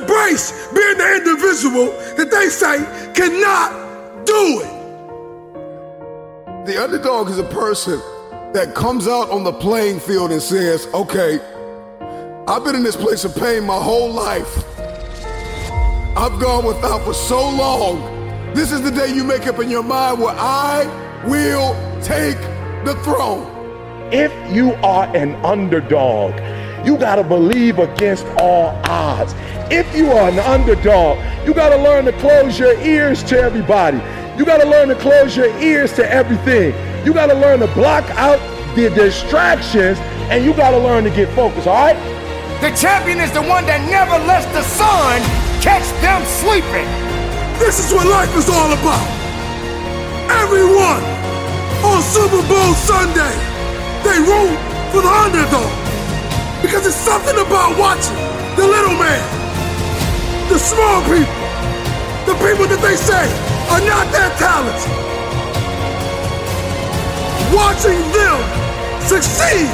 Embrace being the individual that they say cannot do it. The underdog is a person that comes out on the playing field and says, okay, I've been in this place of pain my whole life. I've gone without for so long. This is the day you make up in your mind where I will take the throne. If you are an underdog, you got to believe against all odds. If you are an underdog, you got to learn to close your ears to everybody. You got to learn to close your ears to everything. You got to learn to block out the distractions and you got to learn to get focused, all right? The champion is the one that never lets the sun catch them sleeping. This is what life is all about. Everyone on Super Bowl Sunday, they root for the underdog. Small people, the people that they say are not that talented. Watching them succeed.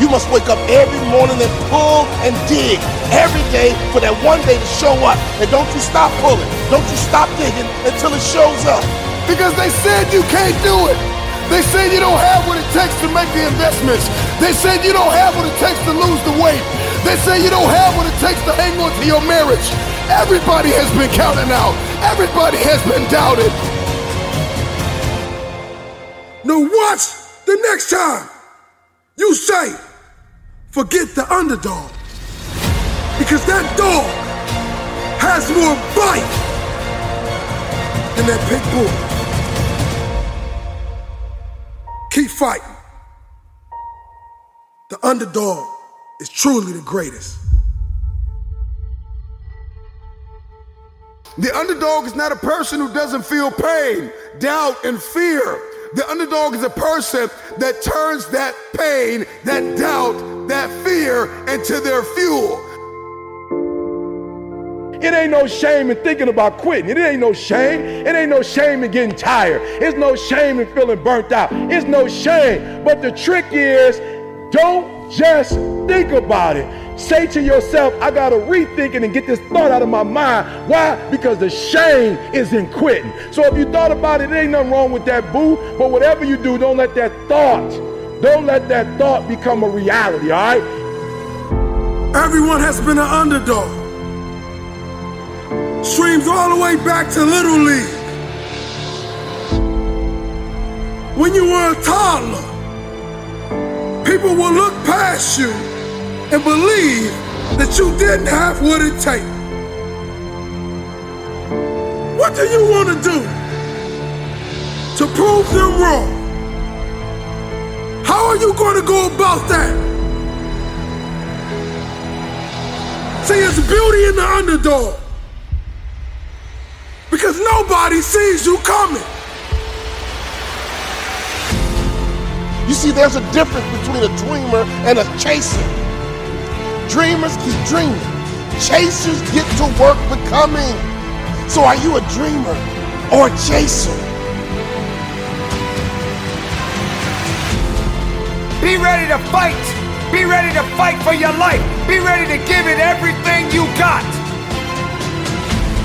You must wake up every morning and pull and dig every day for that one day to show up. And don't you stop pulling. Don't you stop digging until it shows up. Because they said you can't do it. They said you don't have what it takes to make the investments. They said you don't have what it takes to lose the weight. They say you don't have what it takes to hang on to your marriage. Everybody has been counted out. Everybody has been doubted. Now watch the next time you say, forget the underdog. Because that dog has more bite than that pit bull. Keep fighting. The underdog is truly the greatest. The underdog is not a person who doesn't feel pain, doubt, and fear. The underdog is a person that turns that pain, that doubt, that fear into their fuel. It ain't no shame in thinking about quitting. It ain't no shame. It ain't no shame in getting tired. It's no shame in feeling burnt out. It's no shame. But the trick is don't just think about it. Say to yourself, I got to rethink it and get this thought out of my mind. Why? Because the shame is in quitting. So if you thought about it, there ain't nothing wrong with that, boo. But whatever you do, don't let that thought, don't let that thought become a reality, all right? Everyone has been an underdog. Streams all the way back to Little League. When you were a toddler, people will look past you and believe that you didn't have what it takes. What do you want to do to prove them wrong? How are you going to go about that? See, it's beauty in the underdog. Because nobody sees you coming. You see, there's a difference between a dreamer and a chaser. Dreamers keep dreaming. Chasers get to work becoming. So are you a dreamer or a chaser? Be ready to fight. Be ready to fight for your life. Be ready to give it everything you got.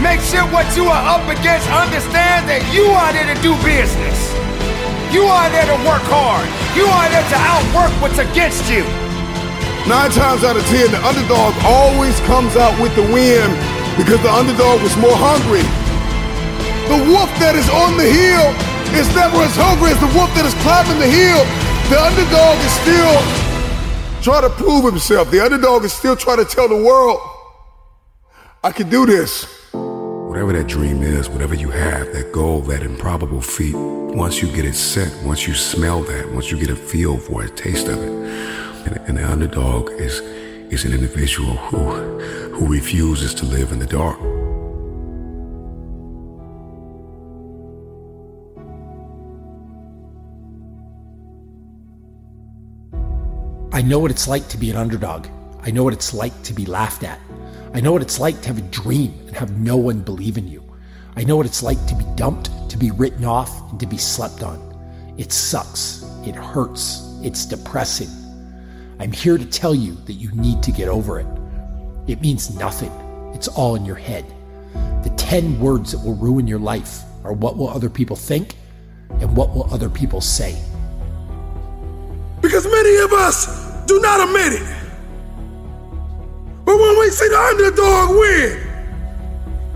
Make sure what you are up against understand that you are there to do business. You are there to work hard. You are there to outwork what's against you. Nine times out of ten, the underdog always comes out with the win because the underdog was more hungry. The wolf that is on the hill is never as hungry as the wolf that is climbing the hill. The underdog is still trying to prove himself. The underdog is still trying to tell the world, I can do this. Whatever that dream is, whatever you have, that goal, that improbable feat, once you get it set, once you smell that, once you get a feel for it, a taste of it, and, and the underdog is is an individual who who refuses to live in the dark. I know what it's like to be an underdog. I know what it's like to be laughed at. I know what it's like to have a dream and have no one believe in you. I know what it's like to be dumped, to be written off, and to be slept on. It sucks. It hurts. It's depressing. I'm here to tell you that you need to get over it. It means nothing. It's all in your head. The 10 words that will ruin your life are what will other people think and what will other people say. Because many of us do not admit it. But when we see the underdog win,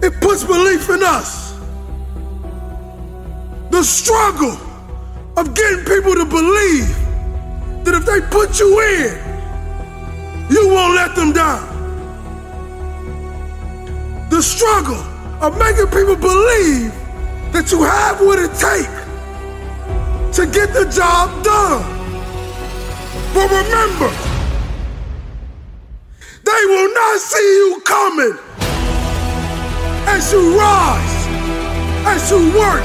it puts belief in us. The struggle of getting people to believe that if they put you in, you won't let them down. The struggle of making people believe that you have what it takes to get the job done. But remember, they will not see you coming as you rise, as you work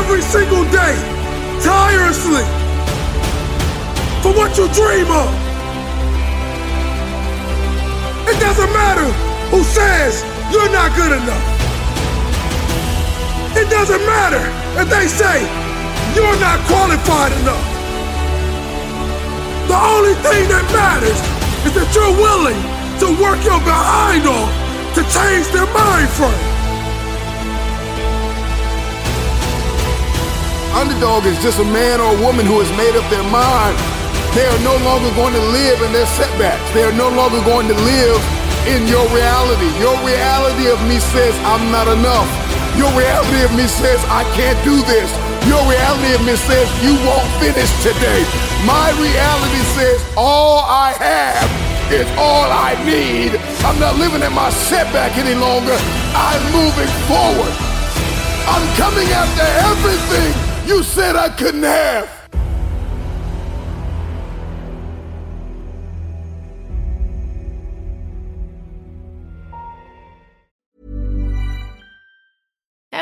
every single day, tirelessly for what you dream of. It doesn't matter who says you're not good enough. It doesn't matter if they say you're not qualified enough. The only thing that matters is that you're willing to work your behind off to change their mind frame. Underdog is just a man or a woman who has made up their mind. They are no longer going to live in their setbacks. They are no longer going to live in your reality. Your reality of me says I'm not enough. Your reality of me says I can't do this. Your reality of me says you won't finish today. My reality says all I have is all I need. I'm not living in my setback any longer. I'm moving forward. I'm coming after everything you said I couldn't have.